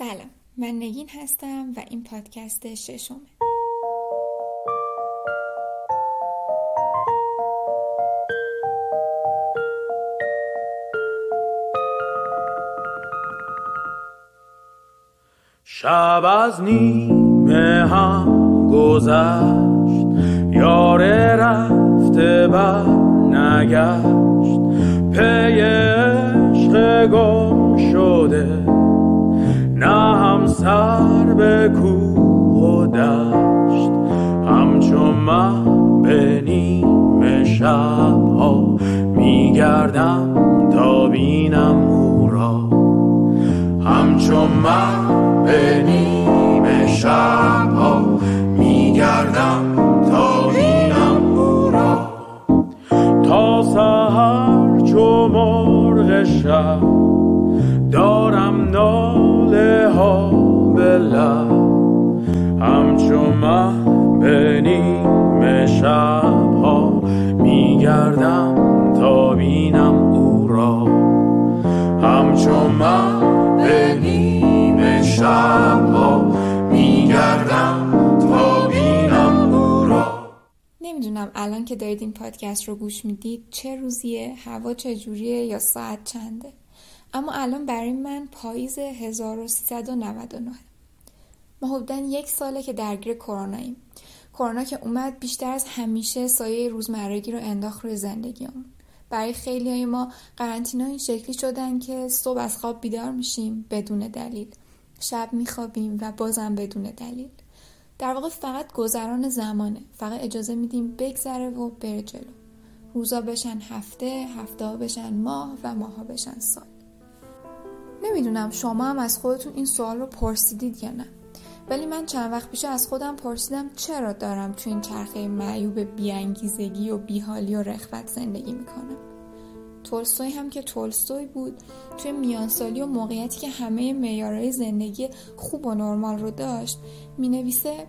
سلام. من نگین هستم و این پادکست ششمه. شب از نیمه هم گذشت. یار رفته بر نگشت. پی عشق گم شده. سر به کوه و دشت. همچون من به نیمه شبها میگردم تا بینم او را. همچون من به نیمه شبها میگردم تا بینم او را. تا سهر چو مرغ شب به نیمه شبها میگردم تا بینم او را. همچون من به نیمه شبها میگردم تا بینم او را. نمی‌دونم الان که دارید این پادکست رو گوش می‌دید چه روزیه هوا چجوریه یا ساعت چنده. اما الان برای من پاییز 1399 ما حدودا یک ساله که درگیر کروناییم کرونا که اومد بیشتر از همیشه سایه روزمرگی رو انداخت روی زندگیمون. برای خیلی های ما قرنطینه این شکلی شدن که صبح از خواب بیدار میشیم بدون دلیل. شب میخوابیم و بازم بدون دلیل. در واقع فقط گذران زمانه. فقط اجازه میدیم بگذره و بره جلو. روزا بشن هفته هفته بشن ماه و ماها بشن سال. نمی‌دونم شما هم از خودتون این سوال رو پرسیدید یا نه. ولی من چند وقت پیش از خودم پرسیدم چرا دارم تو این چرخه معیوب بیانگیزگی و بیحالی و رخوت زندگی می‌کنم؟ تولستوی هم که تولستوی بود توی میانسالی و موقعیتی که همه معیارهای زندگی خوب و نرمال رو داشت می‌نویسه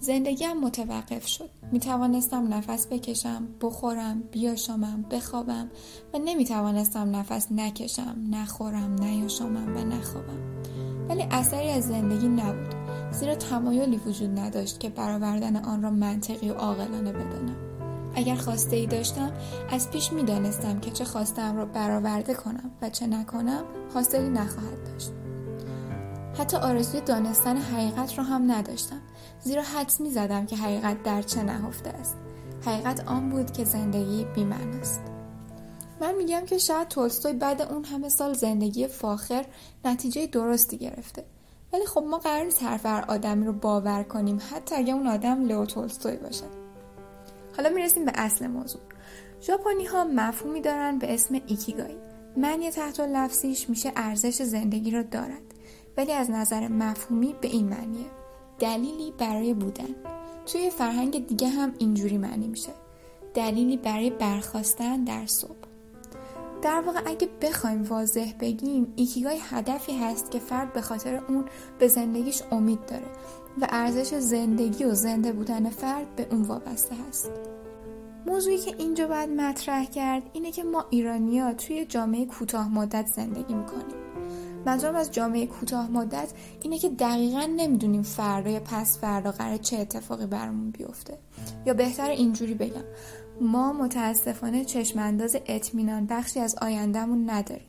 زندگیم متوقف شد. می توانستم نفس بکشم بخورم بیاشامم بخوابم و نمی توانستم نفس نکشم نخورم نیاشامم و نخوابم. ولی اثری از زندگی نبود. زیرا تمایلی وجود نداشت که برآوردن آن را منطقی و عاقلانه بدانم. اگر خواسته ای داشتم از پیش می دانستم که چه خواستم را برآورده کنم و چه نکنم حاصلی نخواهد داشت. حتی آرزوی دانستن حقیقت را هم نداشتم. زیرا حدس می زدم که حقیقت در چه نهفته است. حقیقت آن بود که زندگی بیمن است من میگم که شاید تولستوی بعد اون همه سال زندگی فاخر نتیجه درستی گرفته. ولی خب ما قرار نیست حرف هر آدمی رو باور کنیم حتی اگه اون آدم لئو تولستوی باشه. حالا می‌رسیم به اصل موضوع. ژاپنی ها مفهومی دارن به اسم ایکیگای معنی تحت لفظیش میشه ارزش زندگی را دارد. ولی از نظر مفهومی به این معنیه. دلیلی برای بودن. توی فرهنگ دیگه هم اینجوری معنی میشه. دلیلی برای برخواستن در صبح. در واقع اگه بخوایم واضح بگیم ایکیگای هدفی هست که فرد به خاطر اون به زندگیش امید داره و ارزش زندگی و زنده بودن فرد به اون وابسته هست. موضوعی که اینجا باید مطرح کرد اینه که ما ایرانیا توی جامعه کوتاه مدت زندگی می‌کنیم. منظورم از جامعه کوتاه مدت اینه که دقیقا نمی‌دونیم فردا یا پس فردا قرار چه اتفاقی برامون بیفته. یا بهتر اینجوری بگم ما متاسفانه چشمانداز اطمینان بخشی از آیندهمون نداریم.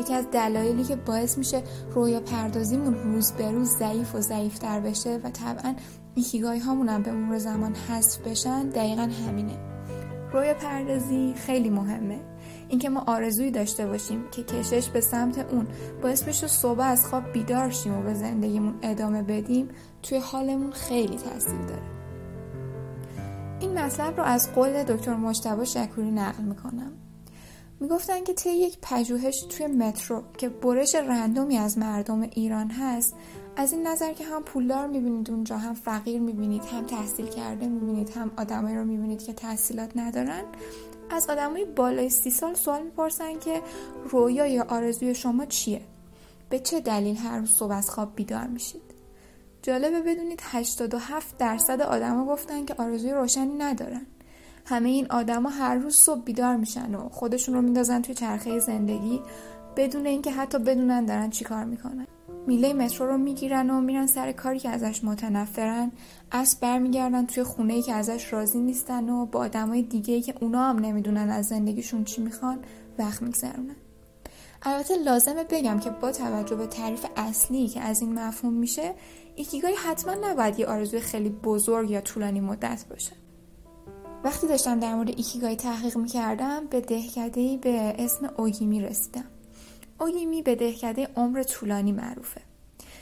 یکی از دلایلی که باعث میشه رویا پردازیمون روز به روز ضعیف و ضعیفتر بشه و طبعا ایکیگای هامون هم به مرور زمان حذف بشن دقیقا همینه. رویا پردازی خیلی مهمه. اینکه ما آرزویی داشته باشیم که کشش به سمت اون باعث بشه صبح از خواب بیدار شیم و به زندگیمون ادامه بدیم توی حالمون خیلی تاثیر داره. این مطلب رو از قول دکتر مجتبی شکوری نقل می‌کنم. می‌گفتن که طی یک پژوهش توی مترو که برش رندومی از مردم ایران هست از این نظر که هم پولدار می‌بینید اونجا هم فقیر می‌بینید هم تحصیل کرده می‌بینید هم آدمایی رو می‌بینید که تحصیلات ندارن از آدمای بالای سی سال سوال می‌پرسن که رویا یا آرزوی شما چیه؟ به چه دلیل هر روز صبح از خواب بیدار میشید؟ جالبه بدونید 87 درصد آدما گفتن که آرزوی روشنی ندارن. همه این آدما هر روز صبح بیدار میشن و خودشون رو میندازن توی چرخه زندگی بدون اینکه حتی بدونن دارن چیکار می‌کنن. میله مترو رو می‌گیرن و میرن سر کاری که ازش متنفرن. اسب برمیگردن توی خونه ای که ازش راضی نیستن و با آدمای دیگه ای که اونا هم نمی‌دونن از زندگیشون چی می‌خوان وقت میگذرونن. البته لازمه بگم که با توجه به تعریف اصلی که از این مفهوم میشه ایکیگای حتما نباید یه آرزوی خیلی بزرگ یا طولانی مدت باشه. وقتی داشتم در مورد ایکیگای تحقیق می‌کردم به دهکدهی به اسم اوگیمی رسیدم. اوگیمی به دهکده عمر طولانی معروفه.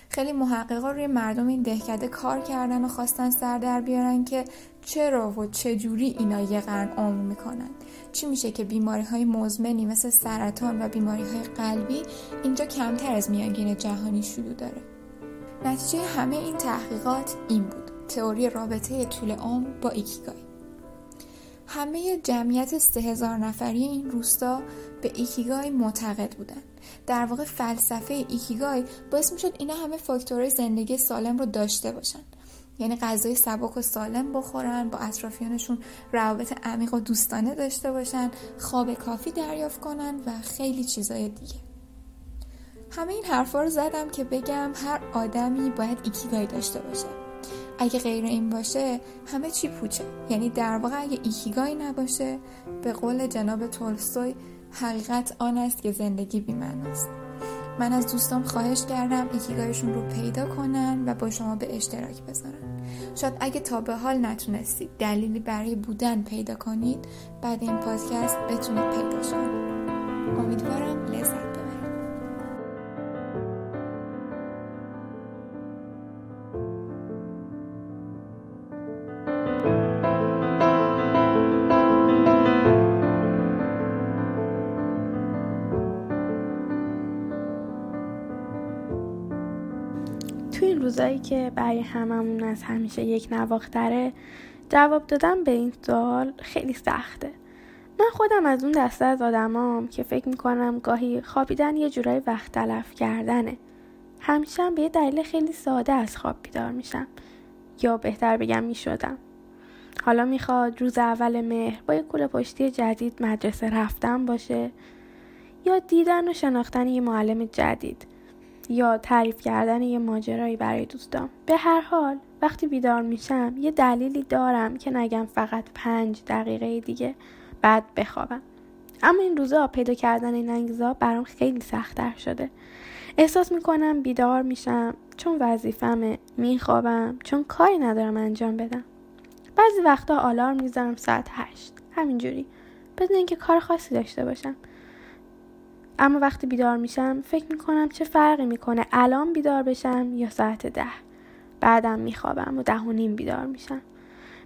خیلی محققا روی مردم این دهکده کار کردن و خواستن سر در بیارن که چرا و چجوری اینا یه قرن عمر می‌کنن. چی میشه که بیماری های مزمنی مثل سرطان و بیماری های قلبی اینجا کمتر از میانگین جهانی شروع داره؟ نتیجه همه این تحقیقات این بود. تئوری رابطه طول عمر با ایکیگای. همه جمعیت سه نفری این روستا به ایکیگای معتقد بودن. در واقع فلسفه ایکیگای باعث می‌شد اینا همه فاکتورهای زندگی سالم رو داشته باشن. یعنی غذای سبک و سالم بخورن با اطرافیانشون روابط عمیق و دوستانه داشته باشن خواب کافی دریافت کنن و خیلی چیزای دیگه. همه این حرفا رو زدم که بگم هر آدمی باید ایکیگای داشته باشه. اگه غیر این باشه همه چی پوچه. یعنی در واقع اگه ایکیگای نباشه به قول جناب تولستوی حقیقت آن است که زندگی بیمن است. من از دوستان خواهش کردم ایکیگایشون رو پیدا کنن و با شما به اشتراک بذارن. شاید اگه تا به حال نتونستید دلیلی برای بودن پیدا کنید بعد این پادکست بتونید پیدا کنید. امیدوارم که برای هممون از همیشه یک نواختره جواب دادم به این سوال خیلی سخته. من خودم از اون دسته از آدمام که فکر می‌کنم گاهی خوابیدن یه جورایی وقت تلف کردنه. همیشه هم به یه دلیل خیلی ساده از خواب بیدار میشم. یا بهتر بگم می‌شدم. حالا می‌خواد روز اول مهر با یه کل پشتی جدید مدرسه رفتن باشه یا دیدن و شناختن یه معلم جدید. یا تعریف کردن یه ماجرایی برای دوستام. به هر حال وقتی بیدار میشم یه دلیلی دارم که نگم فقط پنج دقیقه دیگه بعد بخوابم. اما این روزا پیدا کردن این انگیزا برام خیلی سختتر شده. احساس می‌کنم بیدار میشم چون وظیفمه میخوابم چون کاری ندارم انجام بدم. بعضی وقتا آلارم می‌ذارم ساعت هشت. همینجوری. بدون اینکه کار خاصی داشته باشم. اما وقتی بیدار میشم فکر می‌کنم چه فرقی می‌کنه الان بیدار بشم یا ساعت ده. بعدم میخوابم و ده و نیم بیدار میشم.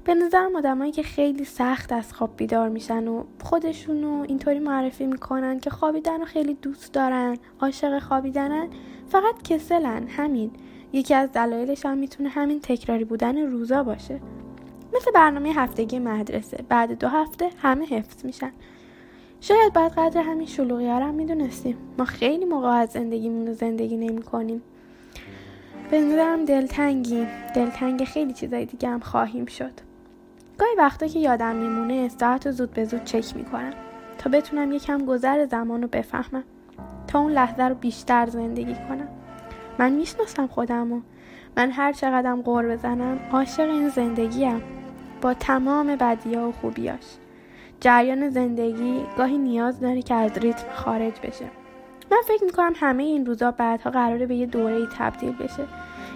به نظرم آدمایی که خیلی سخت از خواب بیدار میشن و خودشونو اینطوری معرفی می‌کنن که خوابیدن رو خیلی دوست دارن عاشق خوابیدنن فقط کسلن همین. یکی از دلایلش هم می‌تونه همین تکراری بودن روزا باشه. مثل برنامه هفتگی مدرسه. بعد دو هفته همه حفظ میشن. شاید بعد قدر همین شلوغی ها هم می‌دونستیم. ما خیلی موقع از زندگیمون رو زندگی نمی کنیم. به نظرم دلتنگی. دلتنگ خیلی چیزای دیگه هم خواهیم شد. گاهی وقتا که یادم میمونه ساعت رو زود به زود چک می‌کنم تا بتونم یکم گذر زمان رو بفهمم. تا اون لحظه رو بیشتر زندگی کنم. من می‌شناسم خودم و من هر چقدرم غور بزنم عاشق این زندگیم. با تمام بدیا و خوبیاش. جریان زندگی گاهی نیاز داره که از ریتم خارج بشه. من فکر می‌کنم همه این روزا بعدها قراره به یه دوره تبدیل بشه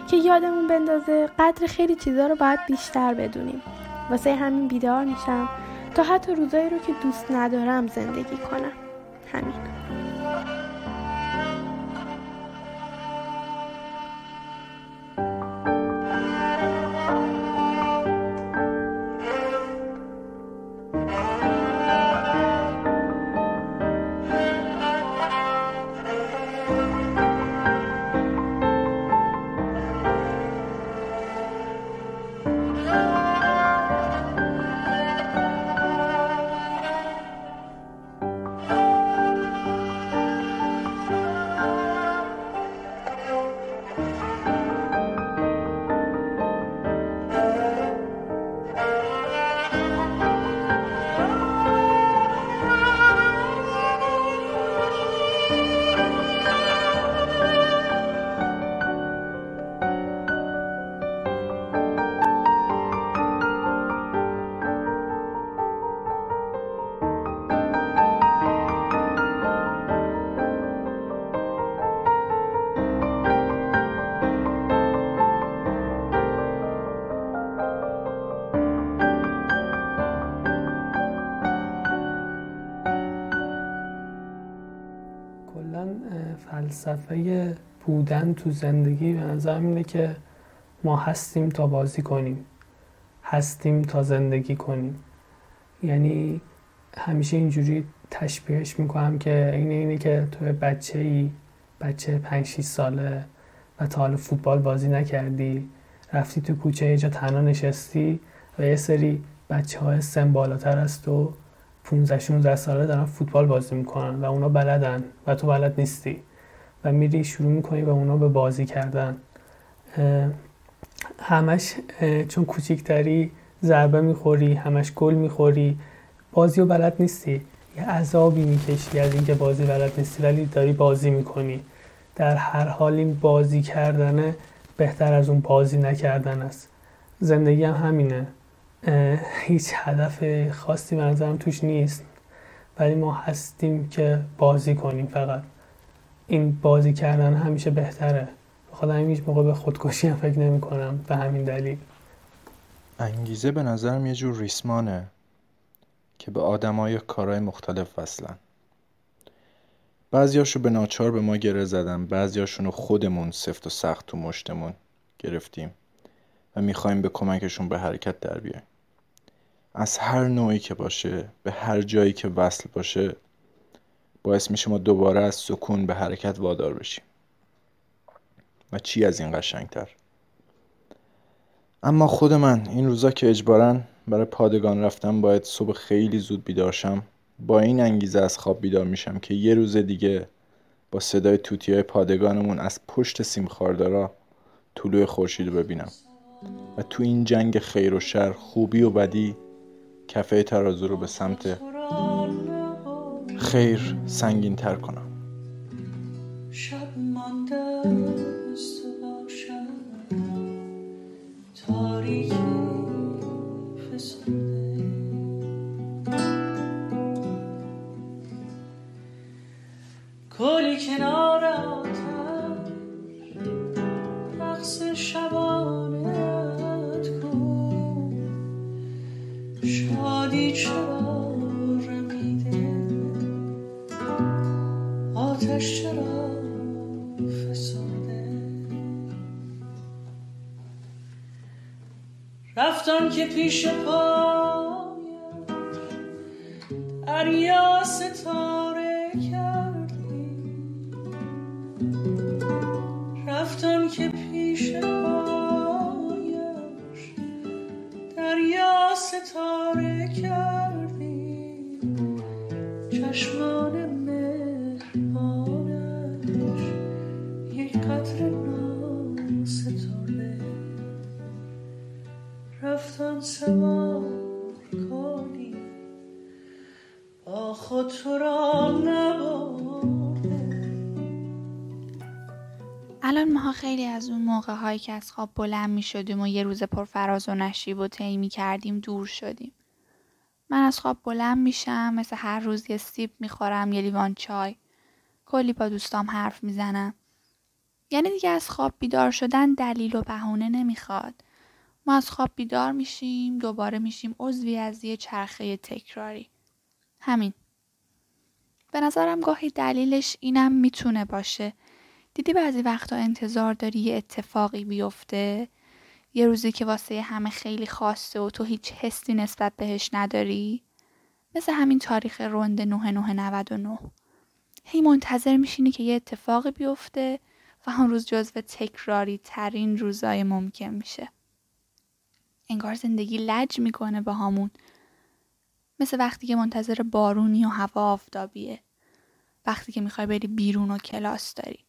که یادمون بندازه قدر خیلی چیزا رو باید بیشتر بدونیم. واسه همین بیدار میشم تا حتی روزایی رو که دوست ندارم زندگی کنم. همین. فلسفه بودن تو زندگی به نظر اینه که ما هستیم تا بازی کنیم. هستیم تا زندگی کنیم. یعنی همیشه اینجوری تشبیهش می‌کنم که این اینه که تو بچه ای بچه 5 6 ساله و تا حالا فوتبال بازی نکردی رفتی تو کوچه یه جا تنها نشستی و یه سری بچه های سن بالاتر از تو 15 16 ساله دارن فوتبال بازی می‌کنن و اونا بلدن و تو بلد نیستی. و میری شروع می‌کنی به اونا به بازی کردن. همش چون کوچیکتری ضربه می‌خوری همش گل می‌خوری. بازی و بلد نیستی. یه عذابی می‌کشی از اینکه بازی بلد نیستی ولی داری بازی می‌کنی. در هر حال این بازی کردنه بهتر از اون بازی نکردن است. زندگی هم همینه. هیچ هدف خاصی به توش نیست. ولی ما هستیم که بازی کنیم فقط. این بازی کردن همیشه بهتره. خودم هیچ موقع به خودکشی هم فکر نمی کنم به همین دلیل. انگیزه به نظرم یه جور ریسمانه که به آدمای کارهای مختلف وصلن. بعضیاشو به ناچار به ما گره زدن بعضیاشونو خودمون سفت و سخت تو مشتمون گرفتیم و می‌خوایم به کمکشون به حرکت در بیایم. از هر نوعی که باشه به هر جایی که وصل باشه باعث میشه ما دوباره از سکون به حرکت وادار بشیم. و چی از این قشنگتر؟ اما خود من این روزا که اجبارا برای پادگان رفتم باید صبح خیلی زود بیدارشم با این انگیزه از خواب بیدار میشم که یه روز دیگه با صدای توتی های پادگانمون از پشت سیم خاردارا طلوع خورشید ببینم. و تو این جنگ خیر و شر خوبی و بدی کفه ترازو رو به سمت خیر سنگین تر کنم. شب کلی رفتن که پیش پایش دریا ستاره کرد. هایی که از خواب بلند می شدیم و یه روز پر فراز و نشیب و طی می کردیم دور شدیم. من از خواب بلند میشم مثل هر روز یه سیب می‌خورم یه لیوان چای. کلی با دوستام حرف می‌زنم. یعنی دیگه از خواب بیدار شدن دلیل و بهونه نمی‌خواد. ما از خواب بیدار میشیم دوباره میشیم عضوی از یه چرخه تکراری. همین. به نظرم گاهی دلیلش اینم می‌تونه باشه دیدی بعضی وقتا انتظار داری یه اتفاقی بیفته؟ یه روزی که واسه همه خیلی خاصه و تو هیچ حسی نسبت بهش نداری؟ مثل همین تاریخ روند 9999 هی منتظر میشینی که یه اتفاقی بیفته و اون روز جزو تکراری ترین روزای ممکن میشه. انگار زندگی لج می‌کنه با همون مثل وقتی که منتظر بارونی و هوا آفتابیه. وقتی که می‌خوای بری بیرون و کلاس داری.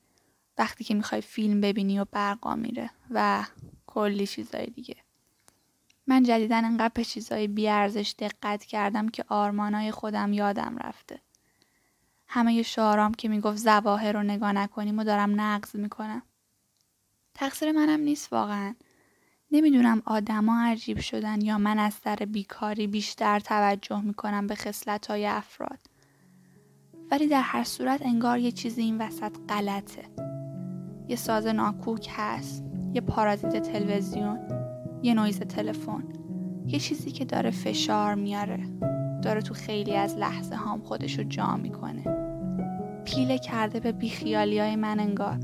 وقتی که می‌خوای فیلم ببینی و برقا میره و کلی چیزای دیگه. من جدیدا انقدر به چیزای بیارزش دقت کردم که آرمانای خودم یادم رفته. همه شعارام که می‌گفت زواهر رو نگاه نکنیم و دارم نقض می‌کنم. تقصیر منم نیست واقعا. نمی‌دونم آدما عجیب شدن یا من از سر بیکاری بیشتر توجه می‌کنم به خصلت های افراد. ولی در هر صورت انگار یه چیزی این وسط غلطه. یه ساز ناکوک هست یه پارازیت تلویزیون یه نویز تلفن. یه چیزی که داره فشار میاره داره تو خیلی از لحظه هام خودشو جا می‌کنه. پیله کرده به بیخیالی های من انگار.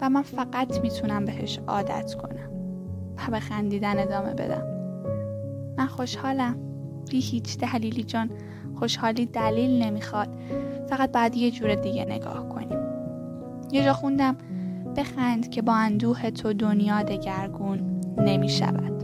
و من فقط می‌تونم بهش عادت کنم و به خندیدن ادامه بدم. من خوشحالم. بی هیچ دلیلی جان. خوشحالی دلیل نمی‌خواد. فقط بعد یه جور دیگه نگاه کنیم. یه جا خوندم. بخند که با اندوه تو دنیا دگرگون نمی‌شود. من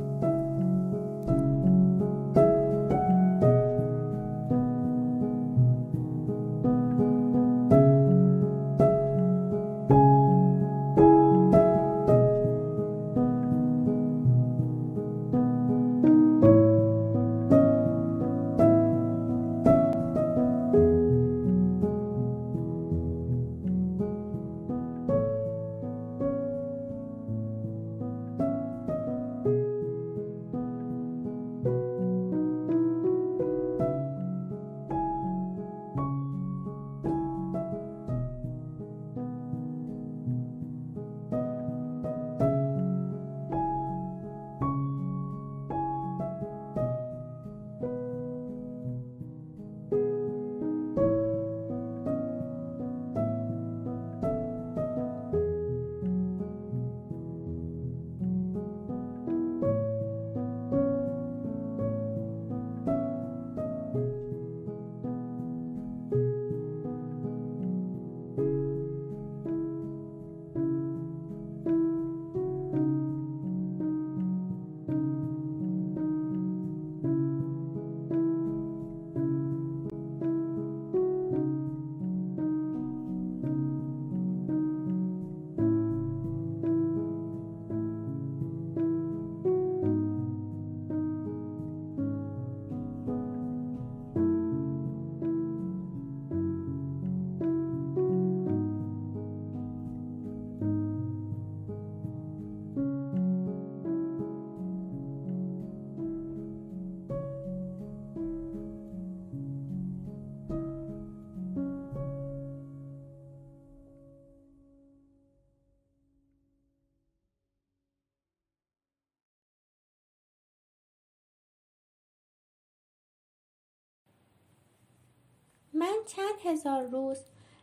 چند هزار روز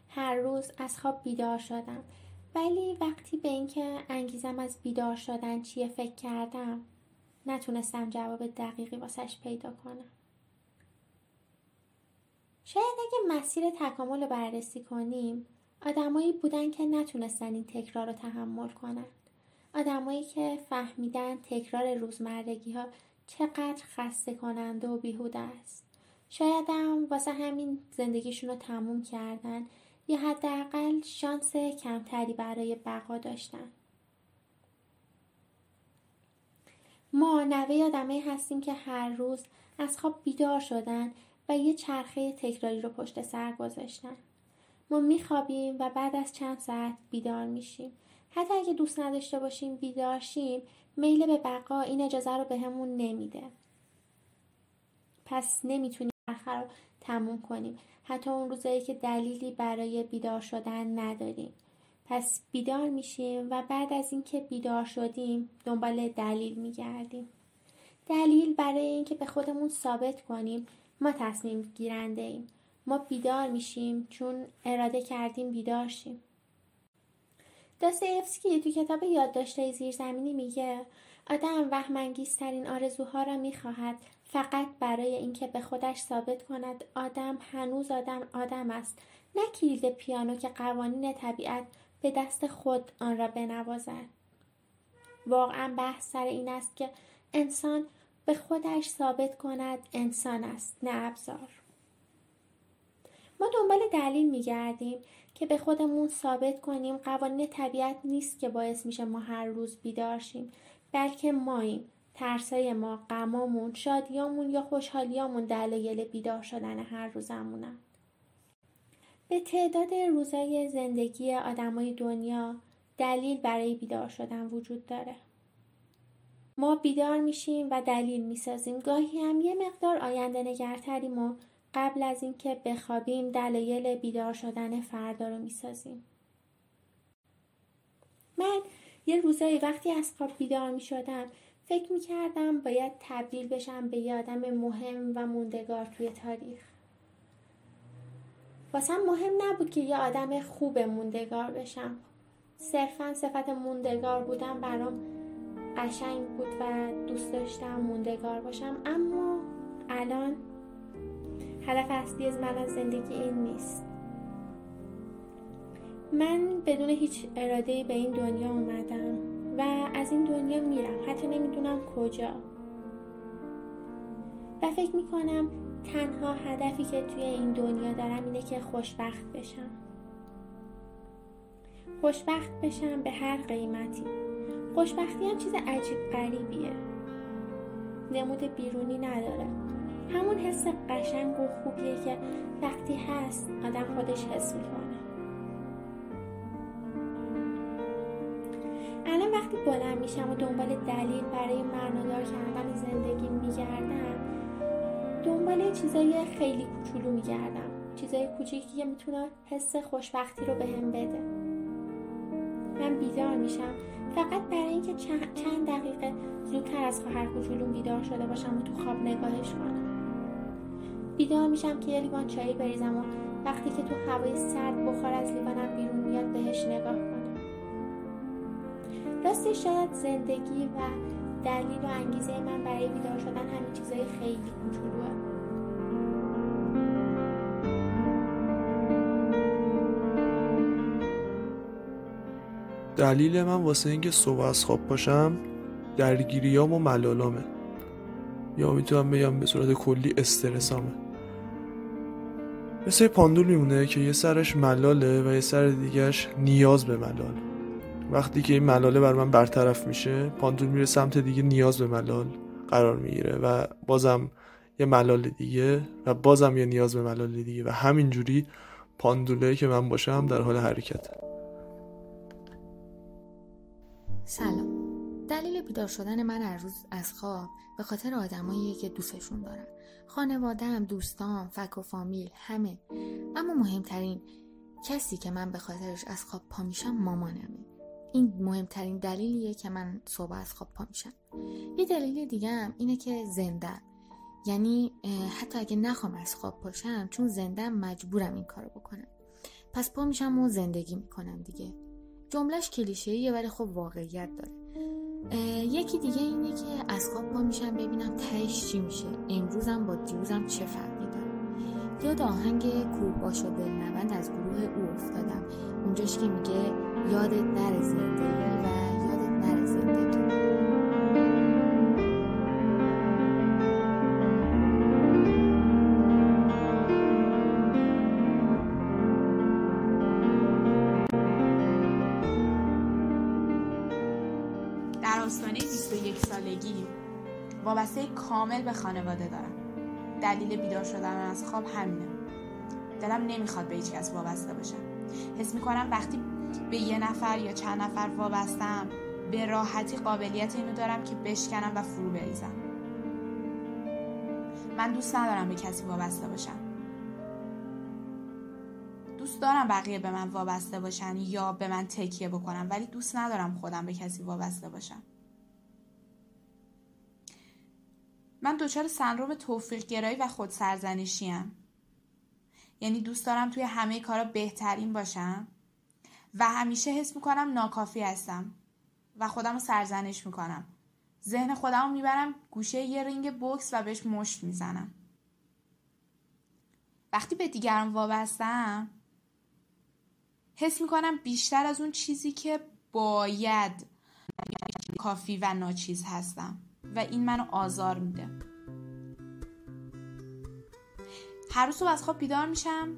هر روز از خواب بیدار شدم. ولی وقتی به اینکه انگیزم از بیدار شدن چیه فکر کردم نتونستم جواب دقیقی واسش پیدا کنم. شاید اگه مسیر تکامل رو بررسی کنیم آدمایی بودن که نتونستن این تکرار رو تحمل کنن. آدمایی که فهمیدن تکرار روزمرگی ها چقدر خسته کننده و بیهوده است. شاید هم واسه همین زندگیشون رو تموم کردن. یا حداقل شانس کمتری برای بقا داشتن. ما نوه آدمایی هستیم که هر روز از خواب بیدار شدن و یه چرخه تکراری رو پشت سر گذاشتن. ما میخوابیم و بعد از چند ساعت بیدار میشیم. حتی اگه دوست نداشته باشیم بیدار شیم میل به بقا این اجازه رو بهمون به نمیده. پس نمی‌تونیم آخر رو تموم کنیم. حتی اون روزایی که دلیلی برای بیدار شدن نداریم. پس بیدار میشیم و بعد از اینکه بیدار شدیم دنبال دلیل میگردیم. دلیل برای اینکه به خودمون ثابت کنیم ما تصمیم گیرنده ایم. ما بیدار میشیم چون اراده کردیم بیدار شیم. داستایفسکی تو کتاب یادداشتهای زیرزمینی میگه آدم وهمانگیزترین آرزوها را می‌خواهد فقط برای اینکه به خودش ثابت کند آدم هنوز آدم آدم است. نه کلید پیانو که قوانین طبیعت به دست خود آن را بنوازد. واقعا بحث سر این است که انسان به خودش ثابت کند انسان است نه ابزار. ما دنبال دلیل میگردیم که به خودمون ثابت کنیم قوانین طبیعت نیست که باعث میشه ما هر روز بیدار شیم بلکه ماییم. ترسای ما غمامون شادیامون یا خوشحالیامون دلایل بیدار شدن هر روزمونن. به تعداد روزای زندگی آدمای دنیا دلیل برای بیدار شدن وجود داره. ما بیدار میشیم و دلیل می‌سازیم. گاهی هم یه مقدار آینده نگرتریم و قبل از اینکه بخوابیم دلایل بیدار شدن فردا رو می‌سازیم. من یه روزایی وقتی از خواب بیدار می شدم فکر می کردم باید تبدیل بشم به یه آدم مهم و موندگار توی تاریخ. واسم مهم نبود که یه آدم خوب موندگار بشم. صرفا صفت موندگار بودم برام قشنگ بود و دوست داشتم موندگار باشم. اما الان هدف اصلی از من از زندگی این نیست. من بدون هیچ اراده به این دنیا اومدم. و از این دنیا میرم. حتی نمی‌دونم کجا. و فکر می‌کنم تنها هدفی که توی این دنیا دارم اینه که خوشبخت بشم. خوشبخت بشم به هر قیمتی. خوشبختی هم چیز عجیب غریبیه. نمود بیرونی نداره. همون حس قشنگ و خوبیه که وقتی هست آدم خودش حس می‌کنه. بلند میشم و دنبال دلیل برای معنادار کردن زندگی میگردم. دنبال چیزای خیلی کوچولو میگردم. چیزای کوچیکی که می‌تونه حس خوشبختی رو بهم به بده. من بیدار میشم. فقط برای اینکه چند دقیقه زودتر از خواهر کوچولوم بیدار شده باشم و تو خواب نگاهش کنم. بیدار میشم که یه لیوان چایی بریزم و وقتی که تو هوای سرد بخار از لیوانم بیرون میاد بهش نگاه راستش شاید زندگی و دلیل و انگیزه من برای بیدار شدن همین چیزای خیلی کوچولوه. دلیل من واسه اینکه صبح از خواب باشم درگیریام و ملالامه. یا می‌تونم بگم به صورت کلی استرسامه. مثل پاندول میمونه که یه سرش ملاله و یه سر دیگهش نیاز به ملال. وقتی که این ملاله بر من برطرف میشه پاندول میره سمت دیگه نیاز به ملال قرار می‌گیره و بازم یه ملال دیگه و بازم یه نیاز به ملال دیگه و همینجوری پاندوله که من باشم در حال حرکت. سلام. دلیل بیدار شدن من هر روز از خواب به خاطر آدمایی که دوستشون دارم خانوادم، دوستان، فک و فامیل همه. اما مهمترین کسی که من به خاطرش از خواب پا میشم مامانمه. این مهمترین دلیلیه که من صبح از خواب پا میشم. یه دلیل دیگه هم اینه که زنده یعنی حتی اگه نخوام از خواب پاشم چون زنده مجبورم این کارو بکنم. پس پا میشم و زندگی می‌کنم دیگه. جملهش کلیشه‌ایه ولی خب واقعیت داره. یکی دیگه اینه که از خواب پا میشم ببینم تهش چی میشه. امروزم با دیروزم چه فرقی داره؟ یاد آهنگ کوه باش و نبند از گروه او افتادم. اونجاش که میگه یادت نره زندگی و یادت نره زندگی وابسته کامل به خانواده دارم. دلیل بیدار شدن از خواب همینه. دلم نمی‌خواد به هیچ کس وابسته باشم. حس می‌کنم وقتی به یه نفر یا چند نفر وابستم به راحتی قابلیت اینو دارم که بشکنم و فرو بریزم. من دوست ندارم به کسی وابسته باشم. دوست دارم بقیه به من وابسته باشن یا به من تکیه بکنم ولی دوست ندارم خودم به کسی وابسته باشم. من دچار سندروم توفیق گرایی و خود ام. یعنی دوست دارم توی همه کارا بهترین باشم و همیشه حس می‌کنم ناکافی هستم و خودم رو سرزنش می‌کنم. ذهن خودم رو می‌برم گوشه یه رینگ بوکس و بهش مشت می‌زنم. وقتی به دیگران وابستم حس می‌کنم بیشتر از اون چیزی که باید کافی و ناچیز هستم. و این منو آزار میده. هر روز از خواب بیدار میشم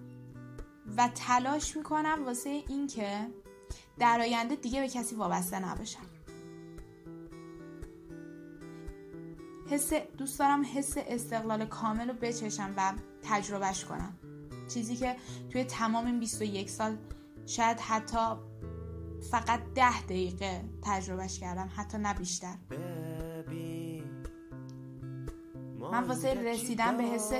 و تلاش می‌کنم واسه اینکه در آینده دیگه به کسی وابسته نباشم. حس دوست دارم حس استقلال کامل رو بچشم و تجربهش کنم. چیزی که توی تمام این 21 سال شاید حتی فقط ده دقیقه تجربهش کردم حتی نه بیشتر. من واسه رسیدن به حس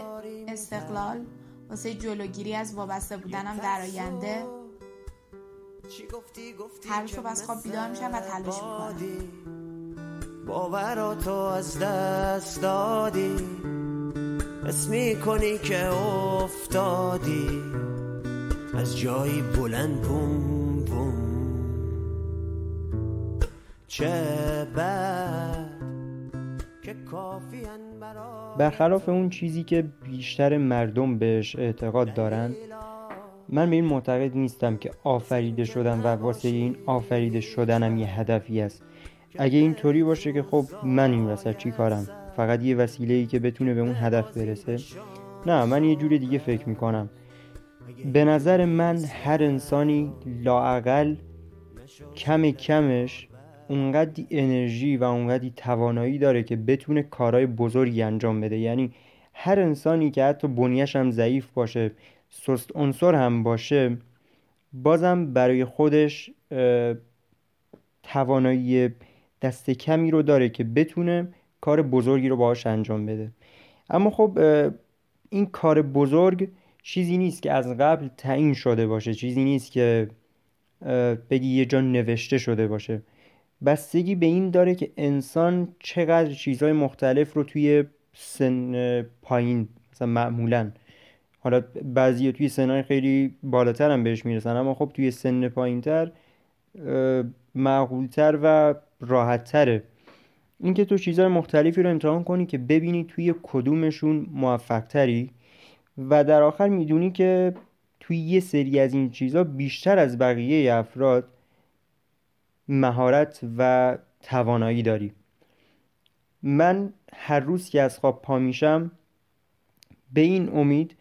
استقلال واسه جلوگیری از وابسته بودنم در آینده. هر صبح از خواب بیدار میشم و تلاش می‌کنم. باوراتو از دست دادی. اسمی کنی که افتادی. از جایی بلند بوم بوم. چه بد که برای برخلاف اون چیزی که بیشتر مردم بهش اعتقاد دارن من به این معتقد نیستم که آفریده شدن و واسه این آفریده شدنم یه هدفی است. اگه اینطوری باشه که خب من این وسط چی کارم؟ فقط یه وسیله ای که بتونه به اون هدف برسه؟ نه من یه جور دیگه فکر می‌کنم. به نظر من هر انسانی لاعقل کم کمش اونقدی انرژی و اونقدی توانایی داره که بتونه کارهای بزرگی انجام بده. یعنی هر انسانی که حتی بنیش هم ضعیف باشه سست عنصر هم باشه بازم برای خودش توانایی دست کمی رو داره که بتونه کار بزرگی رو باهاش انجام بده. اما خب این کار بزرگ چیزی نیست که از قبل تعیین شده باشه. چیزی نیست که بگی یه جا نوشته شده باشه. بستگی به این داره که انسان چقدر چیزهای مختلف رو توی سن پایین مثلا معمولا. حالا بعضی توی سنهای خیلی بالاتر هم بهش می‌رسن اما خب توی سن پایین تر معقولتر و راحتتره. اینکه تو چیزهای مختلفی رو امتحان کنی که ببینی توی کدومشون موفقتری و در آخر می‌دونی که توی یه سری از این چیزها بیشتر از بقیه افراد مهارت و توانایی داری. من هر روز که از خواب پا میشم به این امید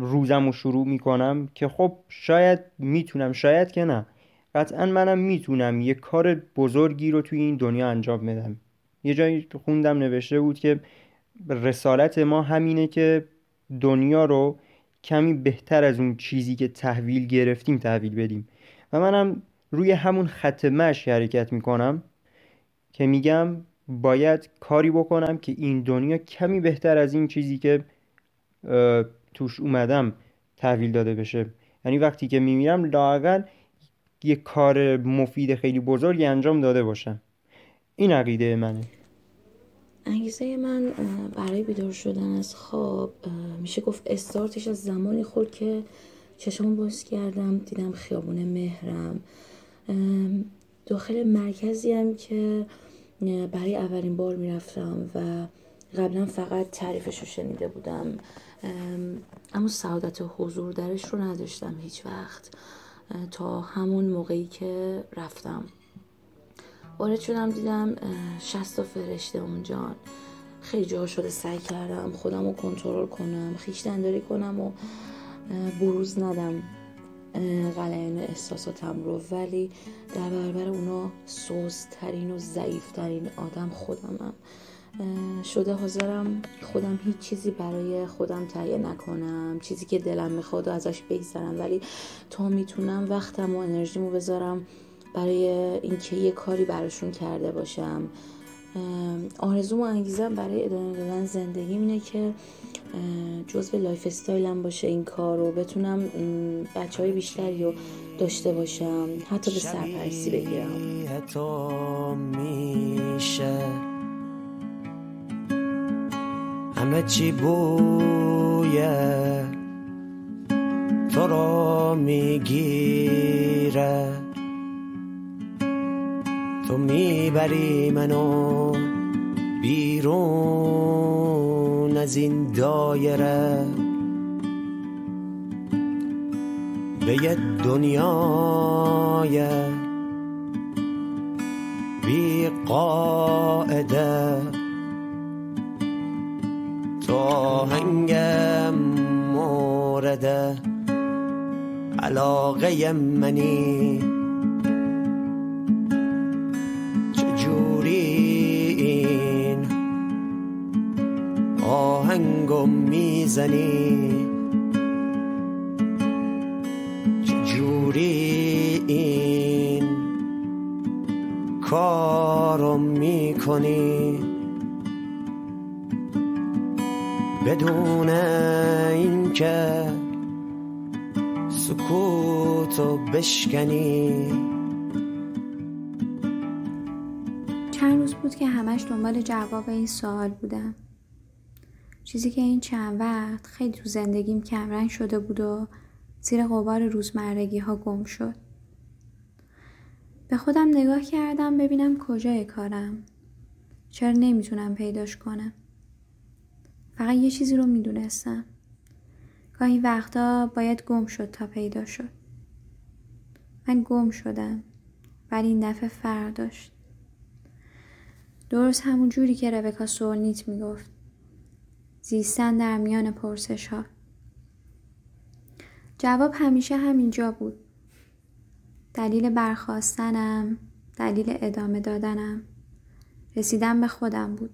روزم رو شروع می‌کنم که خب شاید می‌تونم شاید که نه. قطعا منم می‌تونم یه کار بزرگی رو توی این دنیا انجام بدم. یه جایی خوندم نوشته بود که رسالت ما همینه که دنیا رو کمی بهتر از اون چیزی که تحویل گرفتیم تحویل بدیم. و منم روی همون خط مش حرکت می‌کنم که میگم باید کاری بکنم که این دنیا کمی بهتر از این چیزی که توش اومدم تحویل داده بشه. یعنی وقتی که میمیرم لاقل یه کار مفید خیلی بزرگی انجام داده باشم این عقیده منه. انگیزه من برای بیدار شدن از خواب میشه گفت استارتش از زمانی خورد که چشمون باز کردم دیدم خیابون مهرم. داخل مرکزی هم که برای اولین بار می‌رفتم و قبلا فقط تعریفش رو شنیده بودم. اما سعادت حضور درش رو نداشتم هیچ وقت. تا همون موقعی که رفتم. وارد شدم دیدم شست فرشته اونجا. خیلی جا شده سعی کردم خودم رو کنترل کنم خیشتنداری کنم و بروز ندم. غلیان احساساتم رو ولی در برابر اونا سوزترین و ضعیفترین آدم خودمم. شده حاضرم خودم هیچ چیزی برای خودم تهیه نکنم چیزی که دلم می‌خواد و ازش بگذرم. ولی تا می‌تونم وقتم و انرژیمو بذارم برای اینکه یه کاری براشون کرده باشم. آرزوم و انگیزم برای ادامه دادن زندگی اینه که جزو lifestyle م باشه این کار رو بتونم بچه های بیشتری رو داشته باشم حتی به سرپرستی بگیرم. میشه. همه چی بویه. تو را می‌گیره. تو می‌بری منو بیرون از این دایره. به یه دنیای بی قاعده تو هنگم مورد علاقه منی. آهنگو می‌زنی. چجوری این کارو می‌کنی؟ بدون اینکه سکوتو بشکنی. چند روز بود که همش دنبال جواب این سوال بودم. چیزی که این چند وقت خیلی تو زندگیم کمرنگ شده بود و زیر غبار روزمرگی ها گم شد. به خودم نگاه کردم ببینم کجای کارم. چرا نمی‌تونم پیداش کنم. فقط یه چیزی رو می‌دونستم. گاهی وقتا باید گم شد تا پیدا شد. من گم شدم ولی این دفعه فرق داشت. درست همون جوری که ربکا سولنیت می‌گفت. زیستن در میان پرسش ها. جواب همیشه همینجا بود. دلیل برخواستنم، دلیل ادامه دادنم، رسیدن به خودم بود.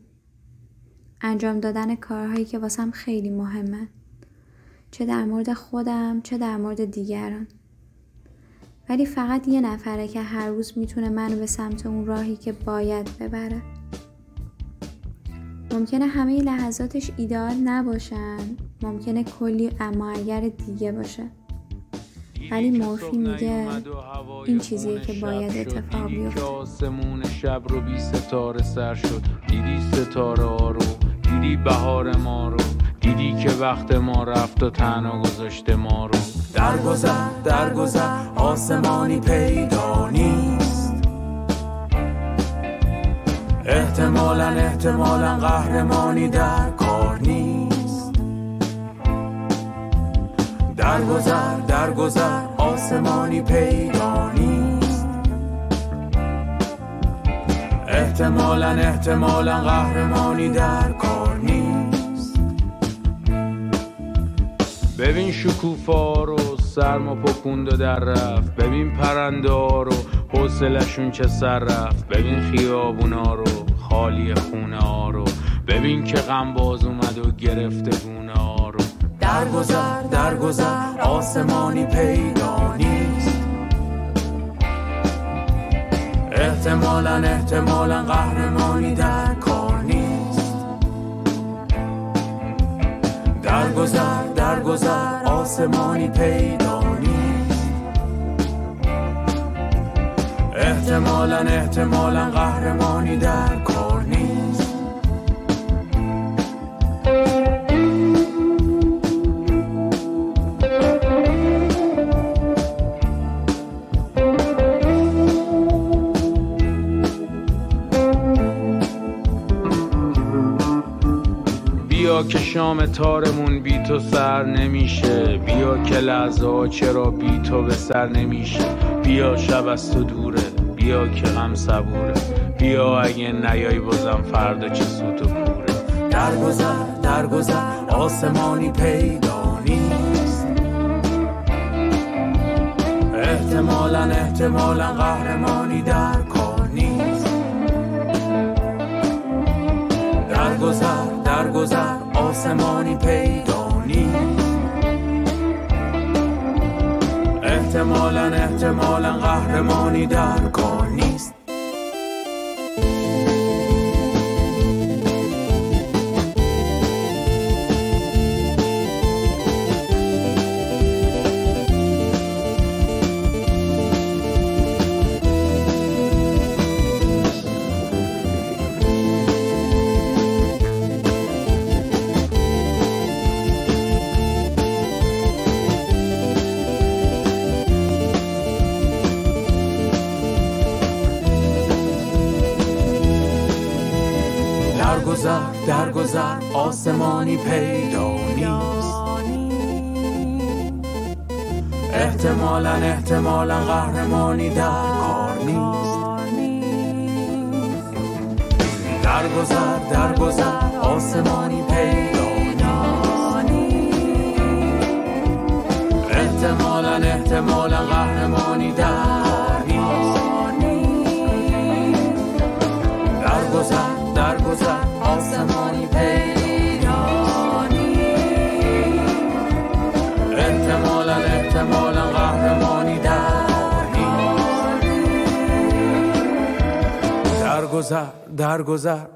انجام دادن کارهایی که واسم خیلی مهمه. چه در مورد خودم چه در مورد دیگران. ولی فقط یه نفره که هر روز می‌تونه منو به سمت اون راهی که باید ببره. ممکنه همه لحظاتش ایدئال نباشن. ممکنه کلی اما اگر دیگه باشه. ولی مورفی میگه این چیزیه که باید اتفاق بیفته. آسمون شب رو بی ستاره سر شد. دیدی ستاره ها رو. دیدی بهار ما رو. دیدی که وقت ما رفت و تنها گذاشته ما رو. درگذر درگذر آسمانی پیدا نیست احتمالا احتمالا قهرمانی در کار نیست. درگذر درگذر آسمانی پیدا نیست. احتمالا احتمالا قهرمانی در کار نیست. ببین شکوفا رو سرما پکوند و در رفت. ببین پرنده رو. حوصلشون چه سر رفت؟ ببین خیابونا رو خالی خونه ها رو. ببین که غم باز اومد و گرفته گونه ها رو. درگذر درگذر آسمانی پیدا نیست. احتمالا احتمالا قهرمانی در کار نیست. درگذر درگذر آسمانی پیدا احتمالا احتمالا قهرمانی در کار نیست. که شام تارمون بی تو سر نمیشه. بیا که لحظه چرا بی تو به سر نمیشه. بیا شب از تو دوره بیا که غم صبوره. بیا اگه نیای بازم فردا چه سوت و کوره. درگذر درگذر آسمانی پیدا نیست. احتمالا احتمالا قهرمانی در کار نیست. درگذر درگذر آسمانی پیدا نیست. احتمالا احتمالا قهرمانی در کار. پیدا نیست. احتمالا احتمالا قهرمانی در کار نیست. درگذر درگذر آسمانی پیدا نیست. احتمالا احتمالا قهرمانی در کار نیست. درگذر درگذر آسمانی پیدا درگذر درگذر.